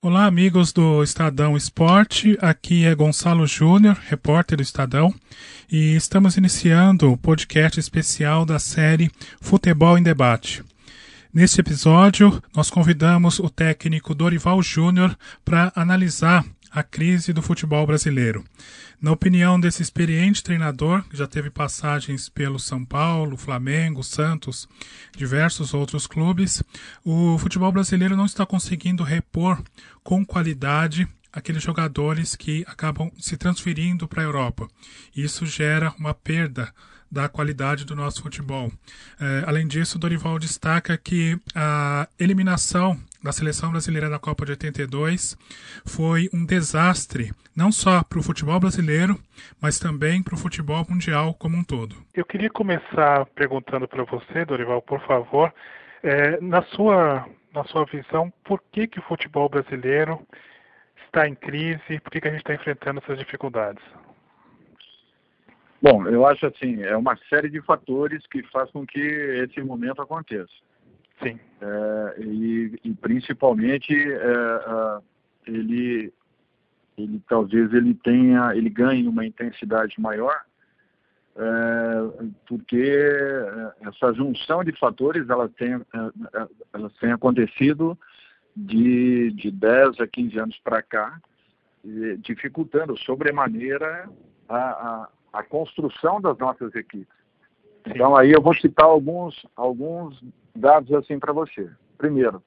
Olá, amigos do Estadão Esporte. Aqui é Gonçalo Júnior, repórter do Estadão, e estamos iniciando o podcast especial da série Futebol em Debate. Neste episódio, nós convidamos o técnico Dorival Júnior para analisar a crise do futebol brasileiro. Na opinião desse experiente treinador, que já teve passagens pelo São Paulo, Flamengo, Santos, diversos outros clubes, o futebol brasileiro não está conseguindo repor com qualidade aqueles jogadores que acabam se transferindo para a Europa. Isso gera uma perda da qualidade do nosso futebol. É, além disso, Dorival destaca que a eliminação da seleção brasileira da Copa de 82 foi um desastre, não só para o futebol brasileiro, mas também para o futebol mundial como um todo. Eu queria começar perguntando para você, Dorival, por favor, é, na sua na sua visão, por que que o futebol brasileiro está em crise? Por que, que a gente está enfrentando essas dificuldades? Bom, eu acho assim, é uma série de fatores que faz com que esse momento aconteça. Sim. É, e, e, principalmente é, é, ele, ele talvez ele tenha, ele ganhe uma intensidade maior, é, porque é, essa junção de fatores ela tem, é, ela tem acontecido de, de 10 a 15 anos para cá, dificultando sobremaneira a, a a construção das nossas equipes. Então aí eu vou citar alguns, alguns dados assim para você. Primeiro,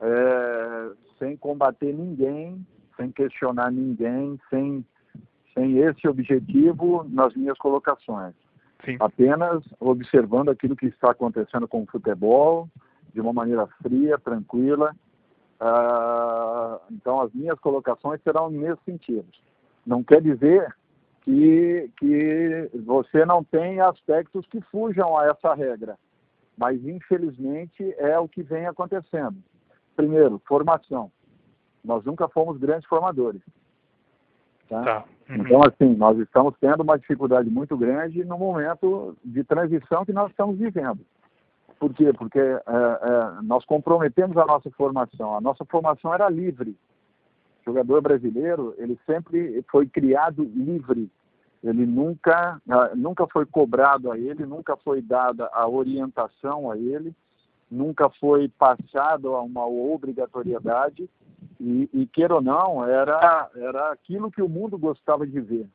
é, sem combater ninguém, sem questionar ninguém, sem, sem esse objetivo nas minhas colocações. Sim. Apenas observando aquilo que está acontecendo com o futebol de uma maneira fria, tranquila. Uh, então as minhas colocações serão nesse sentido. Não quer dizer que, que você não tem aspectos que fujam a essa regra. Mas, infelizmente, é o que vem acontecendo. Primeiro, formação. Nós nunca fomos grandes formadores. Tá? Tá. Uhum. Então, assim, nós estamos tendo uma dificuldade muito grande no momento de transição que nós estamos vivendo. Por quê? Porque é, é, nós comprometemos a nossa formação. A nossa formação era livre jogador brasileiro, ele sempre foi criado livre. Ele nunca, ah, nunca foi cobrado a ele, nunca foi dada a orientação a ele, nunca foi passado a uma obrigatoriedade e, e queira ou não, era, era aquilo que o mundo gostava de ver.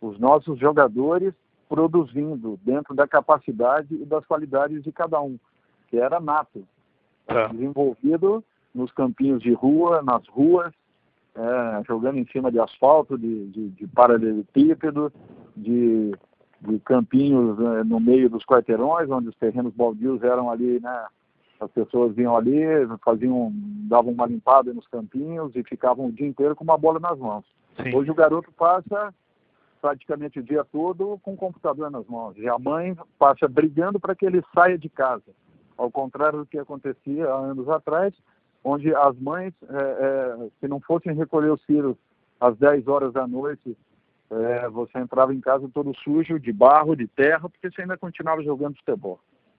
Os nossos jogadores produzindo dentro da capacidade e das qualidades de cada um, que era nato, é. desenvolvido nos campinhos de rua, nas ruas, é, jogando em cima de asfalto, de, de, de paralelepípedo, de, de campinhos né, no meio dos quarteirões, onde os terrenos baldios eram ali, né? As pessoas vinham ali, faziam, davam uma limpada nos campinhos e ficavam o dia inteiro com uma bola nas mãos. Sim. Hoje o garoto passa praticamente o dia todo com o computador nas mãos. E a mãe passa brigando para que ele saia de casa. Ao contrário do que acontecia há anos atrás, onde as mães, é, é, se não fossem recolher os filhos às 10 horas da noite, é, você entrava em casa todo sujo, de barro, de terra, porque você ainda continuava jogando futebol.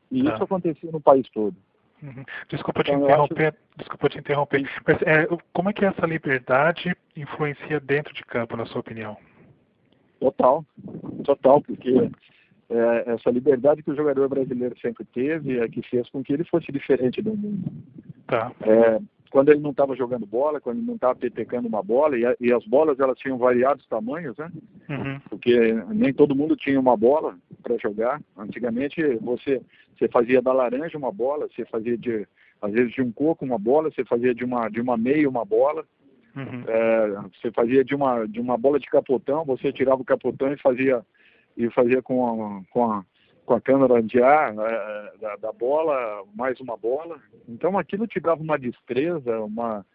E isso acontecia no país todo. Uhum. Desculpa te então, interromper, acho... desculpa te interromper, mas é, como é que essa liberdade influencia dentro de campo, na sua opinião? Total, total, porque é, essa liberdade que o jogador brasileiro sempre teve é que fez com que ele fosse diferente do mundo. Tá. É, quando ele não estava jogando bola, quando ele não estava petecando uma bola, e, a, e, as bolas elas tinham variados tamanhos, né? Uhum. Porque nem todo mundo tinha uma bola para jogar. Antigamente você, você fazia da laranja uma bola, você fazia de às vezes de um coco uma bola, você fazia de uma de uma meia uma bola, uhum. é, você fazia de uma de uma bola de capotão, você tirava o capotão e fazia e fazia com a, com a, com a câmera de ar é, da, da, bola, mais uma bola. Então aquilo te dava uma destreza, uma,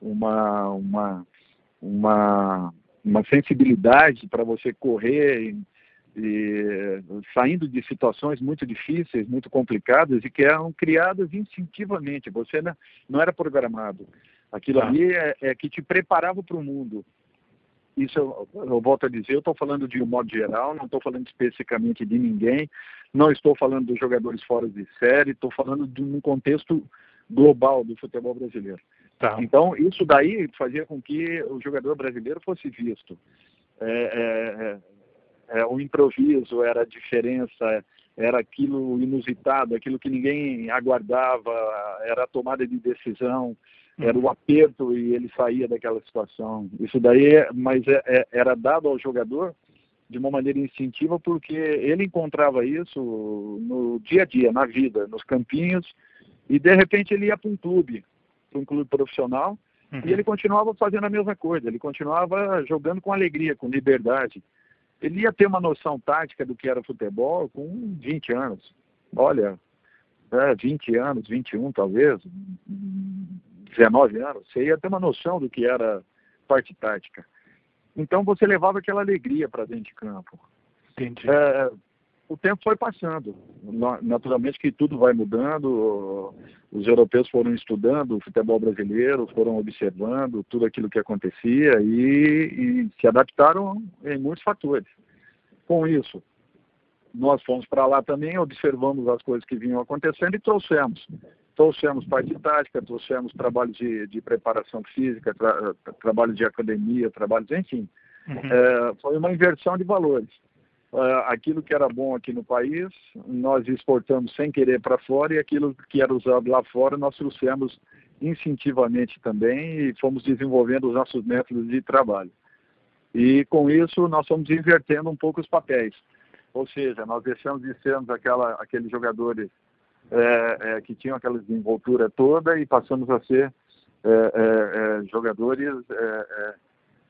uma, uma, uma, uma sensibilidade para você correr e, e, saindo de situações muito difíceis, muito complicadas e que eram criadas instintivamente. Você não, não era programado. Aquilo ah. ali é, é que te preparava para o mundo. Isso eu, eu volto a dizer, eu estou falando de um modo geral, não estou falando especificamente de ninguém, não estou falando dos jogadores fora de série, estou falando de um contexto global do futebol brasileiro. Tá. Então, isso daí fazia com que o jogador brasileiro fosse visto. É, é, é, é, o improviso, era a diferença, era aquilo inusitado, aquilo que ninguém aguardava, era a tomada de decisão, era o aperto e ele saía daquela situação. Isso daí, mas é, é, era dado ao jogador de uma maneira instintiva porque ele encontrava isso no dia a dia, na vida, nos campinhos, e de repente ele ia para um clube para um clube profissional uhum. e ele continuava fazendo a mesma coisa, ele continuava jogando com alegria, com liberdade. Ele ia ter uma noção tática do que era futebol com 20 anos. Olha, é, 20 anos, 21 talvez, 19 anos, você ia ter uma noção do que era parte tática. Então você levava aquela alegria para dentro de campo. Entendi. É, o tempo foi passando. Naturalmente que tudo vai mudando. Os europeus foram estudando o futebol brasileiro, foram observando tudo aquilo que acontecia e, e se adaptaram em muitos fatores. Com isso, nós fomos para lá também, observamos as coisas que vinham acontecendo e trouxemos. Trouxemos parte tática, trouxemos trabalho de, de preparação física, tra, trabalho de academia, trabalhos, enfim. Uhum. É, foi uma inversão de valores uh, aquilo que era bom aqui no país, nós exportamos sem querer para fora e aquilo que era usado lá fora, nós trouxemos instintivamente também e fomos desenvolvendo os nossos métodos de trabalho. E com isso nós fomos invertendo um pouco os papéis. Ou seja, nós deixamos de sermos aquela, aqueles jogadores é, é, que tinham aquela desenvoltura toda e passamos a ser é, jogadores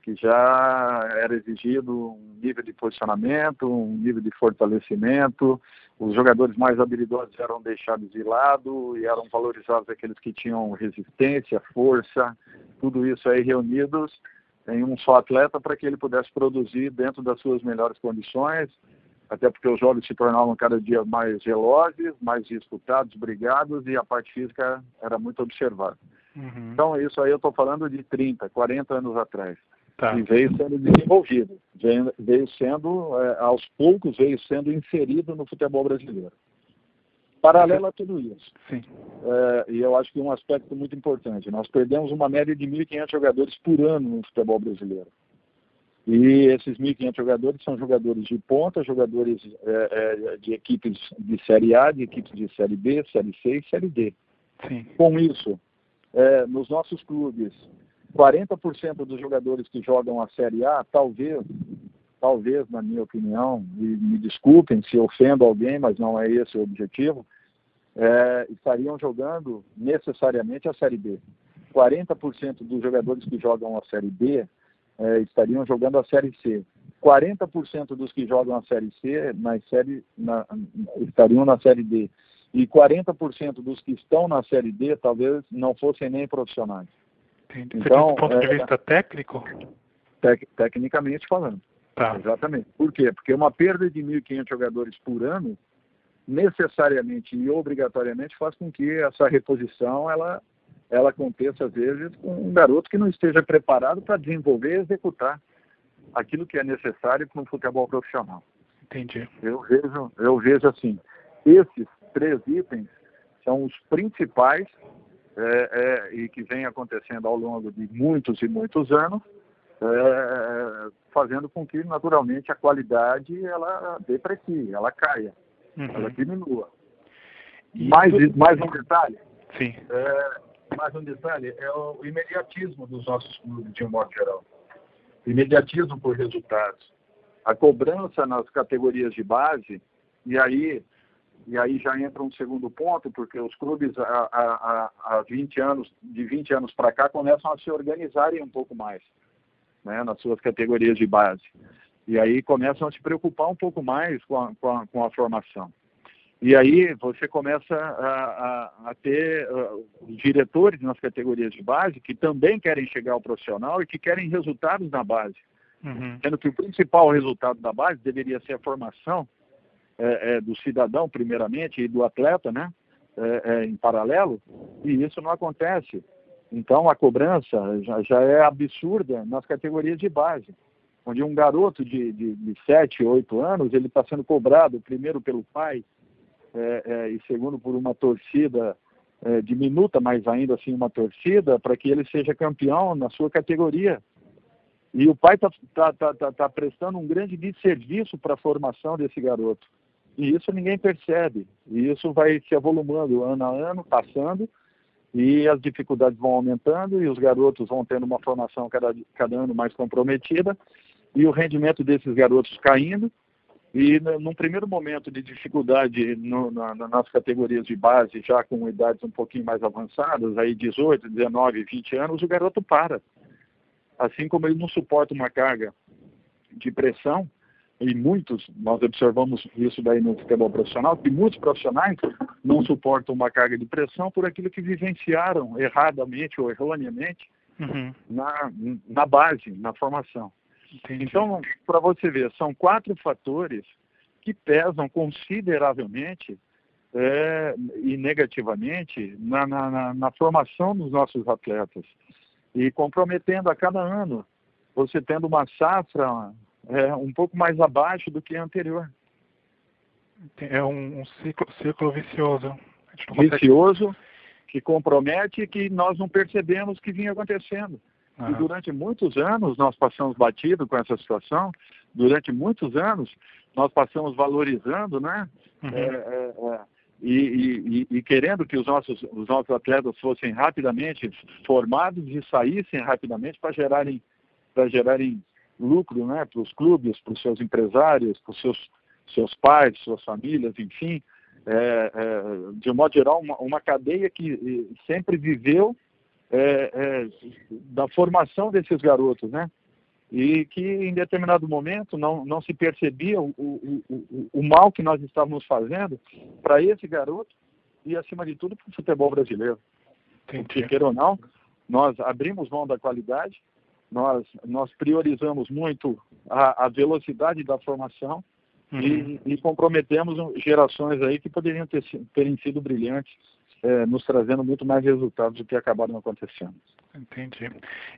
que já era exigido um nível de posicionamento, um nível de fortalecimento, os jogadores mais habilidosos eram deixados de lado e eram valorizados aqueles que tinham resistência, força, tudo isso aí reunidos em um só atleta para que ele pudesse produzir dentro das suas melhores condições, até porque os jogos se tornavam cada dia mais velozes, mais disputados, brigados e a parte física era muito observada. Uhum. Então, isso aí eu estou falando de 30, 40 anos atrás. Tá. E veio sendo desenvolvido, veio, veio sendo, é, aos poucos, veio sendo inserido no futebol brasileiro. Paralelo a tudo isso. Sim. É, e eu acho que um aspecto muito importante, nós perdemos uma média de 1.500 jogadores por ano no futebol brasileiro. E esses 1.500 jogadores são jogadores de ponta, jogadores é, é, de equipes de Série A, de equipes de Série B, Série C e Série D. Sim. Com isso, é, nos nossos clubes, 40% dos jogadores que jogam a Série A, talvez, talvez, na minha opinião, e me desculpem se ofendo alguém, mas não é esse o objetivo, é, estariam jogando necessariamente a Série B. 40% dos jogadores que jogam a Série B é, estariam jogando a Série C. 40% dos que jogam a Série C na série, na, estariam na Série D. E 40% dos que estão na Série D talvez não fossem nem profissionais. Entendi. Então, do ponto é, de vista técnico? Tec, tecnicamente falando. Tá. Exatamente. Por quê? Porque uma perda de 1.500 jogadores por ano necessariamente e obrigatoriamente faz com que essa reposição ela, ela aconteça às vezes com um garoto que não esteja preparado para desenvolver e executar aquilo que é necessário para um futebol profissional. Entendi. Eu vejo, eu vejo assim, esses três itens são os principais é, é, e que vem acontecendo ao longo de muitos e muitos anos, é, fazendo com que naturalmente a qualidade ela deprecie, ela caia, uhum. ela diminua. E mais, tudo... mais um detalhe. Sim. É, mais um detalhe é o imediatismo dos nossos clubes de um modo geral. Imediatismo por resultados. A cobrança nas categorias de base, e aí e aí já entra um segundo ponto, porque os clubes há, há, há 20 anos, de 20 anos para cá, começam a se organizarem um pouco mais né, nas suas categorias de base. E aí começam a se preocupar um pouco mais com a, com a, com a formação. E aí você começa a, a, a ter uh, diretores nas categorias de base que também querem chegar ao profissional e que querem resultados na base. Uhum. Sendo que o principal resultado da base deveria ser a formação é, é, do cidadão, primeiramente, e do atleta, né? É, é, em paralelo, e isso não acontece. Então, a cobrança já, já é absurda nas categorias de base, onde um garoto de, de, de 7, 8 anos, ele está sendo cobrado primeiro pelo pai é, é, e segundo por uma torcida é, diminuta, mas ainda assim uma torcida, para que ele seja campeão na sua categoria. E o pai está tá, tá, tá, tá, prestando um grande serviço para a formação desse garoto. E isso ninguém percebe. E isso vai se avolumando ano a ano, passando, e as dificuldades vão aumentando, e os garotos vão tendo uma formação cada, cada ano mais comprometida, e o rendimento desses garotos caindo, e num primeiro momento de dificuldade no, na, nas categorias de base, já com idades um pouquinho mais avançadas, aí 18, 19, 20 anos, o garoto para. Assim como ele não suporta uma carga de pressão, e muitos, nós observamos isso daí no futebol profissional, que muitos profissionais não suportam uma carga de pressão por aquilo que vivenciaram erradamente ou erroneamente uhum. na, na base, na formação. Entendi. Então, para você ver, são quatro fatores que pesam consideravelmente é, e negativamente na, na, na, formação dos nossos atletas e comprometendo a cada ano você tendo uma safra é, um pouco mais abaixo do que a anterior. É um, um ciclo, ciclo vicioso. Vicioso que compromete e que nós não percebemos que vinha acontecendo. Uhum. E durante muitos anos nós passamos batido com essa situação, durante muitos anos nós passamos valorizando, né? Uhum. É, é, é, e, e, e, querendo que os nossos, os nossos atletas fossem rapidamente formados e saíssem rapidamente para gerarem, gerarem lucro né, para os clubes, para os seus empresários, para os seus, seus pais, suas famílias, enfim. É, é, de um modo geral, uma, uma cadeia que sempre viveu é, é, da formação desses garotos, né? E que em determinado momento não, não se percebia o, o, o, o mal que nós estávamos fazendo para esse garoto e, acima de tudo, para o futebol brasileiro. Porque, queira ou não, nós abrimos mão da qualidade, nós, nós priorizamos muito a, a velocidade da formação uhum. e, e, comprometemos gerações aí que poderiam ter, terem sido brilhantes é, nos trazendo muito mais resultados do que acabaram acontecendo. Entendi.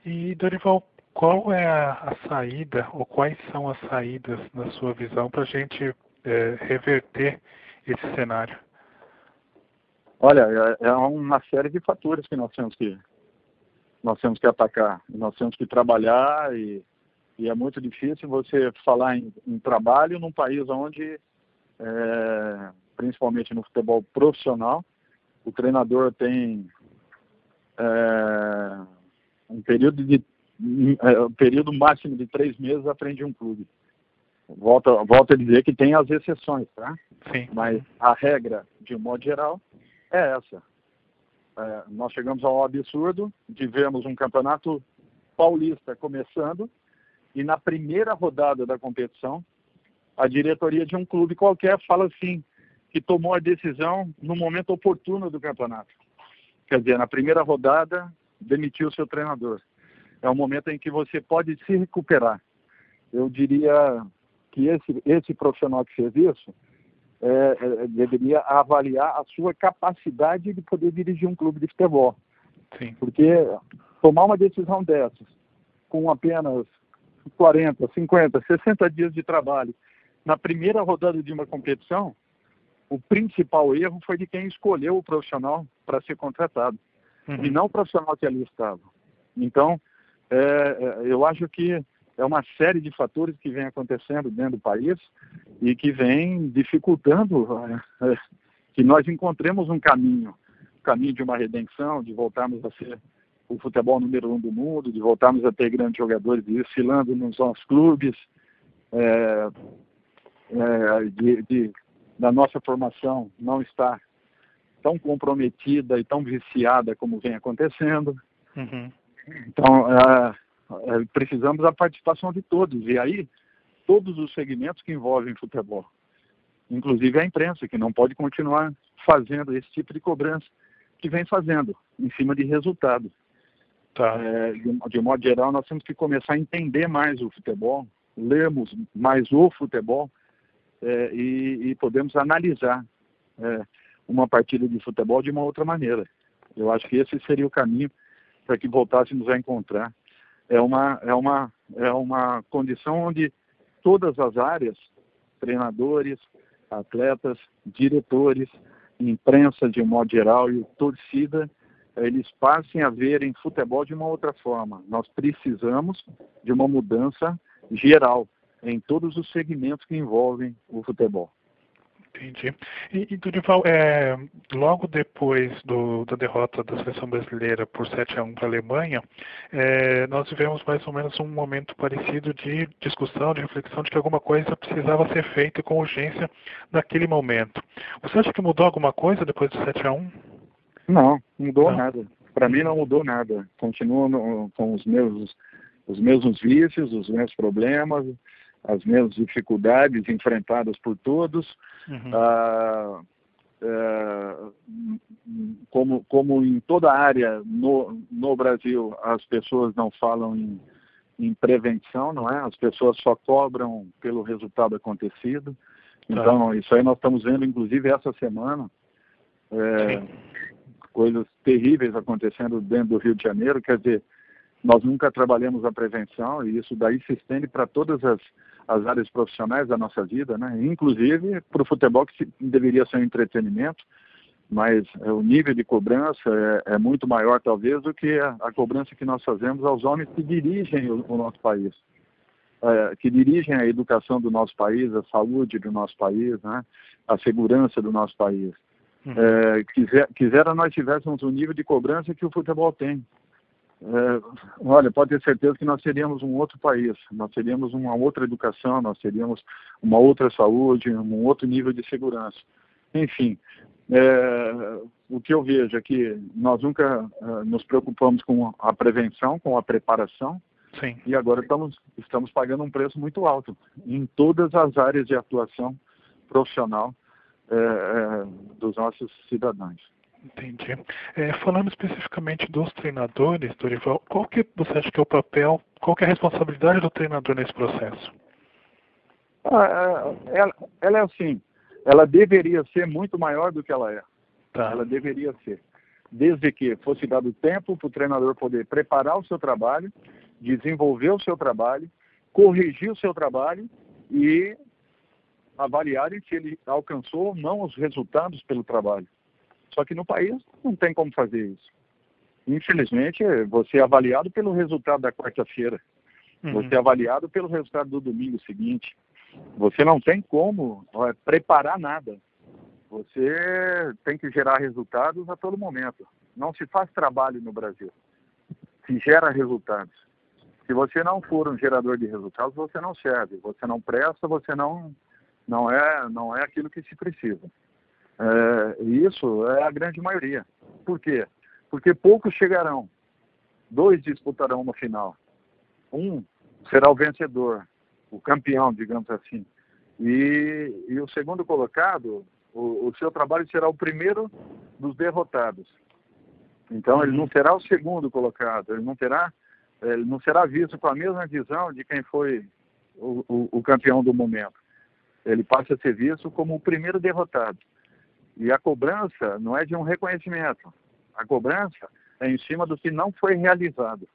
E Dorival, qual é a, a saída ou quais são as saídas na sua visão para a gente é, reverter esse cenário? Olha, é, é uma série de fatores que nós temos que nós temos que atacar, nós temos que trabalhar e, e é muito difícil você falar em, em trabalho num país onde, é, principalmente no futebol profissional, o treinador tem é, um período de é, um período máximo de três meses aprende um clube. Volta, volta a dizer que tem as exceções, tá? Sim. Mas a regra, de um modo geral, é essa. É, nós chegamos ao absurdo de vermos um campeonato paulista começando e na primeira rodada da competição, a diretoria de um clube qualquer fala assim, que tomou a decisão no momento oportuno do campeonato. Quer dizer, na primeira rodada, demitiu o seu treinador. É um momento em que você pode se recuperar. Eu diria que esse, esse profissional que fez isso é, é, deveria avaliar a sua capacidade de poder dirigir um clube de futebol. Sim. Porque tomar uma decisão dessas, com apenas 40, 50, 60 dias de trabalho, na primeira rodada de uma competição, o principal erro foi de quem escolheu o profissional para ser contratado, uhum. e não o profissional que ali estava. Então, é, é, eu acho que é uma série de fatores que vem acontecendo dentro do país e que vem dificultando é, que nós encontremos um caminho, um caminho de uma redenção, de voltarmos a ser o futebol número um do mundo, de voltarmos a ter grandes jogadores desfilando nos nossos clubes, é, é, de, de da nossa formação não está tão comprometida e tão viciada como vem acontecendo. Uhum. Então, é, é, precisamos da participação de todos. E aí, todos os segmentos que envolvem futebol, inclusive a imprensa, que não pode continuar fazendo esse tipo de cobrança que vem fazendo, em cima de resultado. Tá. É, de, de modo geral, nós temos que começar a entender mais o futebol, lermos mais o futebol é, e, e, podemos analisar é, uma partida de futebol de uma outra maneira. Eu acho que esse seria o caminho para que voltássemos a encontrar. É uma, é, uma, é uma condição onde todas as áreas, treinadores, atletas, diretores, imprensa de um modo geral e torcida, eles passem a verem futebol de uma outra forma. Nós precisamos de uma mudança geral em todos os segmentos que envolvem o futebol. Entendi. E, e Durival, é, logo depois do, da derrota da seleção brasileira por 7 a 1 para a Alemanha, é, nós tivemos mais ou menos um momento parecido de discussão, de reflexão de que alguma coisa precisava ser feita com urgência naquele momento. Você acha que mudou alguma coisa depois do 7 a 1 Não, mudou não. nada. Para mim não mudou nada. Continuo com os meus os mesmos vícios, os mesmos problemas, as mesmas dificuldades enfrentadas por todos. Uhum. Ah, é, como, como em toda área no, no Brasil, as pessoas não falam em, em prevenção, não é? As pessoas só cobram pelo resultado acontecido. Tá. Então, isso aí nós estamos vendo, inclusive, essa semana, é, coisas terríveis acontecendo dentro do Rio de Janeiro. Quer dizer, nós nunca trabalhamos a prevenção e isso daí se estende para todas as, as áreas profissionais da nossa vida, né? inclusive para o futebol, que deveria ser um entretenimento, mas é, o nível de cobrança é, é muito maior, talvez, do que a, a, cobrança que nós fazemos aos homens que dirigem o, o nosso país, é, que dirigem a educação do nosso país, a saúde do nosso país, né? a segurança do nosso país. Uhum. É, quiser, quisera nós tivéssemos o nível de cobrança que o futebol tem. É, olha, pode ter certeza que nós seríamos um outro país, nós teríamos uma outra educação, nós teríamos uma outra saúde, um outro nível de segurança. Enfim, é, o que eu vejo é que nós nunca é, nos preocupamos com a prevenção, com a preparação, Sim. e agora estamos, estamos pagando um preço muito alto em todas as áreas de atuação profissional é, é dos nossos cidadãos. Entendi. É, falando especificamente dos treinadores, Dorival, qual que você acha que é o papel, qual que é a responsabilidade do treinador nesse processo? Ah, é, ela, ela, é assim, ela deveria ser muito maior do que ela é. Tá. Ela deveria ser. Desde que fosse dado tempo para o treinador poder preparar o seu trabalho, desenvolver o seu trabalho, corrigir o seu trabalho e avaliarem se ele alcançou ou não os resultados pelo trabalho. Só que no país não tem como fazer isso. Infelizmente, você é avaliado pelo resultado da quarta-feira. Uhum. Você é avaliado pelo resultado do domingo seguinte. Você não tem como ó, preparar nada. Você tem que gerar resultados a todo momento. Não se faz trabalho no Brasil. Se gera resultados. Se você não for um gerador de resultados, você não serve. Você não presta, você não não é não é aquilo que se precisa. É, isso é a grande maioria. Por quê? Porque poucos chegarão. Dois disputarão uma final. Um será o vencedor, o campeão, digamos assim. E, e o segundo colocado, o, o seu trabalho será o primeiro dos derrotados. Então ele não será o segundo colocado, ele não terá, ele não será visto com a mesma visão de quem foi o, o, o campeão do momento. Ele passa a ser visto como o primeiro derrotado. E a cobrança não é de um reconhecimento. A cobrança é em cima do que não foi realizado.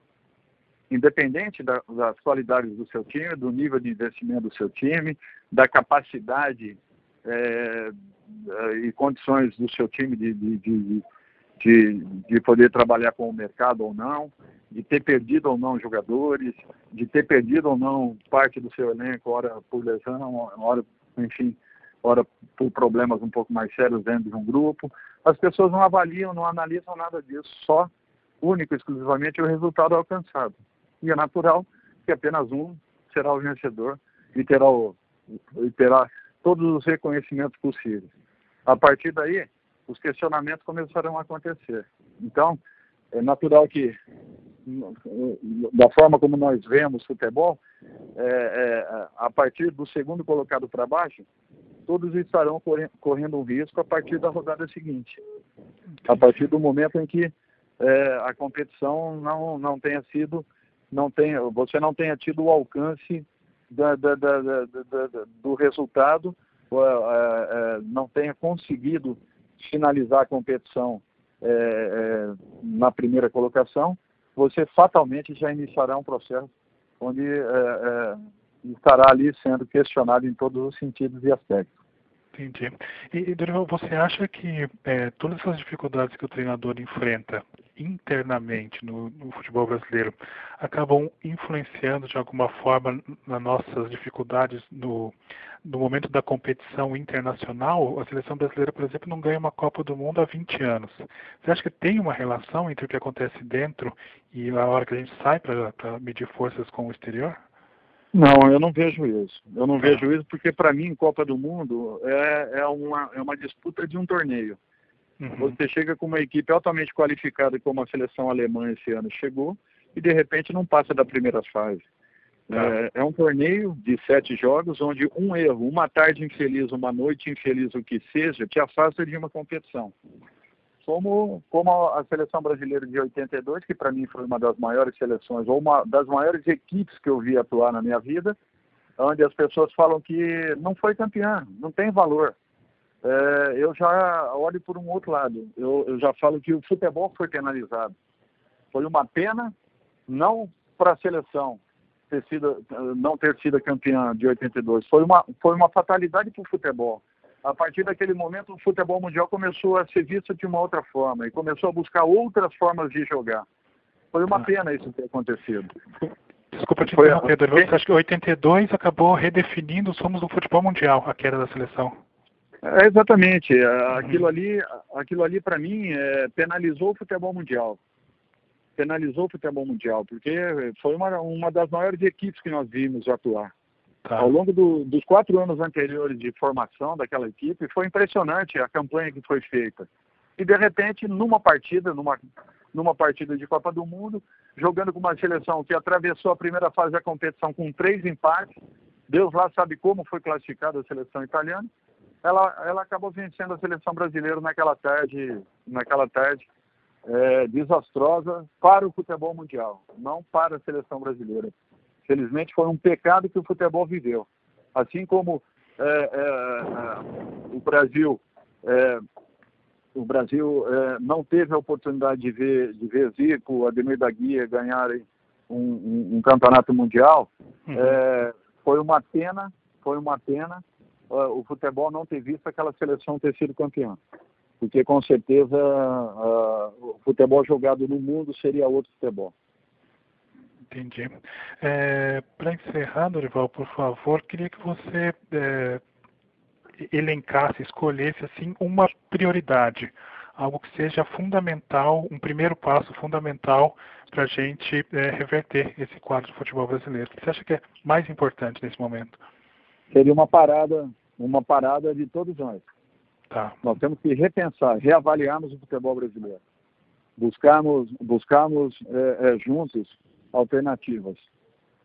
Independente da, das qualidades do seu time, do nível de investimento do seu time, da capacidade é, e condições do seu time de, de, de, de, de poder trabalhar com o mercado ou não, de ter perdido ou não jogadores, de ter perdido ou não parte do seu elenco, hora por lesão, hora, enfim, ora por problemas um pouco mais sérios dentro de um grupo. As pessoas não avaliam, não analisam nada disso, só único e exclusivamente o resultado alcançado. E é natural que apenas um será o vencedor e terá, o, e terá todos os reconhecimentos possíveis. A partir daí, os questionamentos começarão a acontecer. Então, é natural que, da forma como nós vemos futebol, é, é, a partir do segundo colocado para baixo, todos estarão correndo um risco a partir da rodada seguinte, a partir do momento em que é, a competição não, não tenha sido, não tenha, você não tenha tido o alcance da, da, da, do resultado, é, é, não tenha conseguido finalizar a competição é, é, na primeira colocação, você fatalmente já iniciará um processo onde é, estará ali sendo questionado em todos os sentidos e aspectos. Entendi. E, Dorival, você acha que é, todas essas dificuldades que o treinador enfrenta internamente no, no, futebol brasileiro acabam influenciando de alguma forma nas nossas dificuldades no, no momento da competição internacional? A seleção brasileira, por exemplo, não ganha uma Copa do Mundo há 20 anos. Você acha que tem uma relação entre o que acontece dentro e a hora que a gente sai para medir forças com o exterior? Não, eu não vejo isso. Eu não vejo isso porque, para mim, Copa do Mundo é, é, uma, é uma disputa de um torneio. Uhum. Você chega com uma equipe altamente qualificada, como a seleção alemã esse ano chegou, e de repente não passa da primeira fase. Tá. É, é, um torneio de sete jogos, onde um erro, uma tarde infeliz, uma noite infeliz, o que seja, te afasta de uma competição como, como a seleção brasileira de 82, que para mim foi uma das maiores seleções, ou uma das maiores equipes que eu vi atuar na minha vida, onde as pessoas falam que não foi campeã, não tem valor. É, eu já olho por um outro lado. Eu, eu, já falo que o futebol foi penalizado. Foi uma pena, não para a seleção ter sido, não ter sido campeã de 82. Foi uma, foi uma fatalidade para o futebol a partir daquele momento o futebol mundial começou a ser visto de uma outra forma e começou a buscar outras formas de jogar. Foi uma ah. pena isso ter acontecido. Desculpa te interromper, Pedro. Você acha que 82 acabou redefinindo os rumos do futebol mundial, a queda da seleção? É, exatamente. É, aquilo uhum. ali, aquilo ali para mim, é, penalizou o futebol mundial. Penalizou o futebol mundial, porque foi uma, uma das maiores equipes que nós vimos atuar. Tá. Ao longo do, dos quatro anos anteriores de formação daquela equipe, foi impressionante a campanha que foi feita. E de repente, numa partida, numa, numa partida de Copa do Mundo, jogando com uma seleção que atravessou a primeira fase da competição com três empates, Deus lá sabe como foi classificada a seleção italiana, ela, ela acabou vencendo a seleção brasileira naquela tarde, naquela tarde é, desastrosa para o futebol mundial, não para a seleção brasileira. Felizmente foi um pecado que o futebol viveu. Assim como é, é, é o Brasil, é, o Brasil é, não teve a oportunidade de ver, de ver Zico, Ademir da Guia ganharem um, um, um campeonato mundial, uhum. É, foi uma pena, foi uma pena o futebol não ter visto aquela seleção ter sido campeã porque com certeza uh, o futebol jogado no mundo seria outro futebol. Entendi. É, Para encerrar, Dorival, por favor, queria que você é, elencasse, escolhesse assim uma prioridade, algo que seja fundamental, um primeiro passo fundamental para a gente é, reverter esse quadro do futebol brasileiro. O que você acha que é mais importante nesse momento? Seria uma parada, uma parada de todos nós. Tá. Nós temos que repensar, reavaliarmos o futebol brasileiro, buscarmos, buscarmos é, é, juntos alternativas.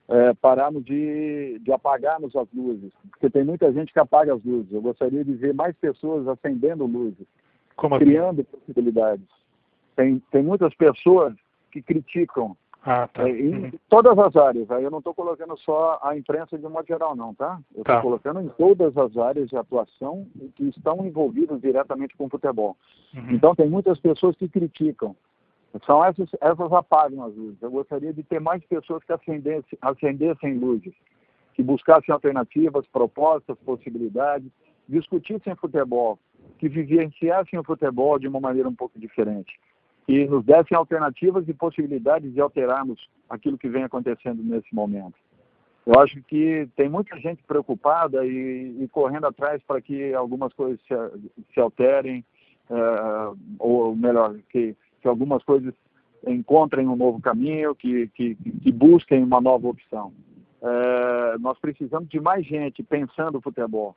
É, pararmos de, de apagarmos as luzes, porque tem muita gente que apaga as luzes. Eu gostaria de ver mais pessoas acendendo luzes, Como assim? criando assim? possibilidades. Tem, tem muitas pessoas que criticam ah, tá. é, em uhum. todas as áreas. Aí eu não estou colocando só a imprensa de modo geral, não, tá? Eu estou tá. colocando em todas as áreas de atuação que estão envolvidas diretamente com o futebol. Uhum. Então tem muitas pessoas que criticam. São essas, essas apagam as luzes. Eu gostaria de ter mais pessoas que acendessem, acendessem luzes, que buscassem alternativas, propostas, possibilidades, discutissem futebol, que vivenciassem o futebol de uma maneira um pouco diferente, que nos dessem alternativas e possibilidades de alterarmos aquilo que vem acontecendo nesse momento. Eu acho que tem muita gente preocupada e, e correndo atrás para que algumas coisas se, se alterem, uh, ou melhor, que que algumas coisas encontrem um novo caminho, que, que, que busquem uma nova opção. É, nós precisamos de mais gente pensando futebol.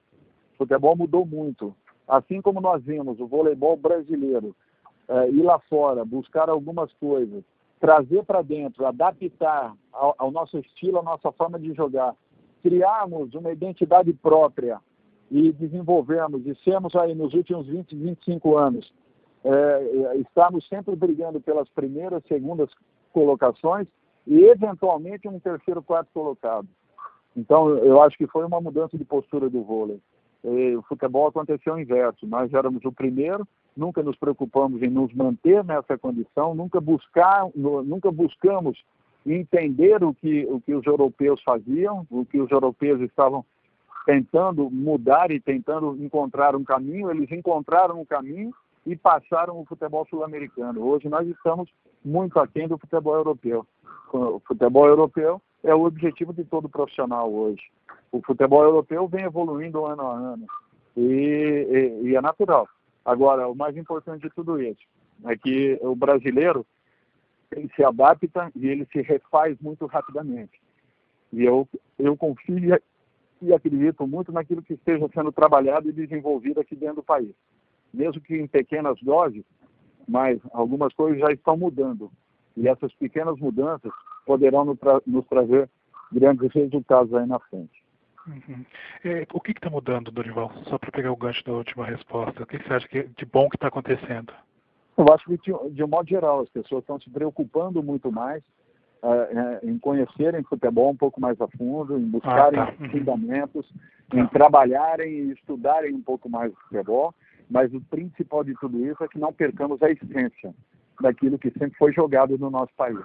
O futebol mudou muito. Assim como nós vimos o voleibol brasileiro é, ir lá fora, buscar algumas coisas, trazer para dentro, adaptar ao, ao nosso estilo, à nossa forma de jogar, criarmos uma identidade própria e desenvolvermos e sermos aí nos últimos 20, 25 anos é, estamos sempre brigando pelas primeiras, segundas colocações e, eventualmente, um terceiro, quarto colocado. Então, eu acho que foi uma mudança de postura do vôlei. E o futebol aconteceu inverso. Nós éramos o primeiro, nunca nos preocupamos em nos manter nessa condição, nunca, buscar, nunca buscamos entender o que, o que os europeus faziam, o que os europeus estavam tentando mudar e tentando encontrar um caminho, eles encontraram um caminho e passaram o futebol sul-americano. Hoje nós estamos muito aquém do futebol europeu. O futebol europeu é o objetivo de todo profissional hoje. O futebol europeu vem evoluindo ano a ano e, e, e é natural. Agora, o mais importante de tudo isso é que o brasileiro ele se adapta e ele se refaz muito rapidamente. E eu, eu confio e acredito muito naquilo que esteja sendo trabalhado e desenvolvido aqui dentro do país. Mesmo que em pequenas doses, mas algumas coisas já estão mudando. E essas pequenas mudanças poderão nos, tra nos trazer grandes resultados aí na frente. Uhum. É, o que está mudando, Dorival? Só para pegar o gancho da última resposta. O que você acha que, de bom que está acontecendo? Eu acho que, de, de um modo geral, as pessoas estão se preocupando muito mais uh, em conhecerem futebol um pouco mais a fundo, em buscarem ah, tá. uhum. fundamentos, tá. em trabalharem e estudarem um pouco mais o futebol. Mas o principal de tudo isso é que não percamos a essência daquilo que sempre foi jogado no nosso país.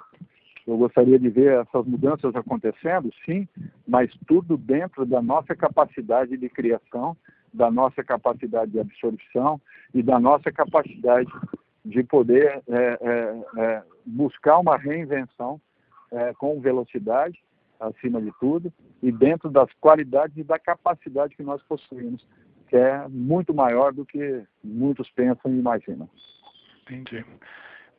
Eu gostaria de ver essas mudanças acontecendo, sim, mas tudo dentro da nossa capacidade de criação, da nossa capacidade de absorção e da nossa capacidade de poder é, é, é, buscar uma reinvenção é, com velocidade, acima de tudo, e dentro das qualidades e da capacidade que nós possuímos, que é muito maior do que muitos pensam e imaginam. Entendi.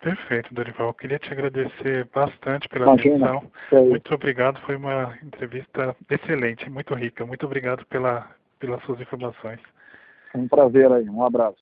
Perfeito, Dorival. Eu queria te agradecer bastante pela Imagina, atenção. Muito obrigado. Foi uma entrevista excelente, muito rica. Muito obrigado pela, pelas suas informações. Um prazer aí. Um abraço.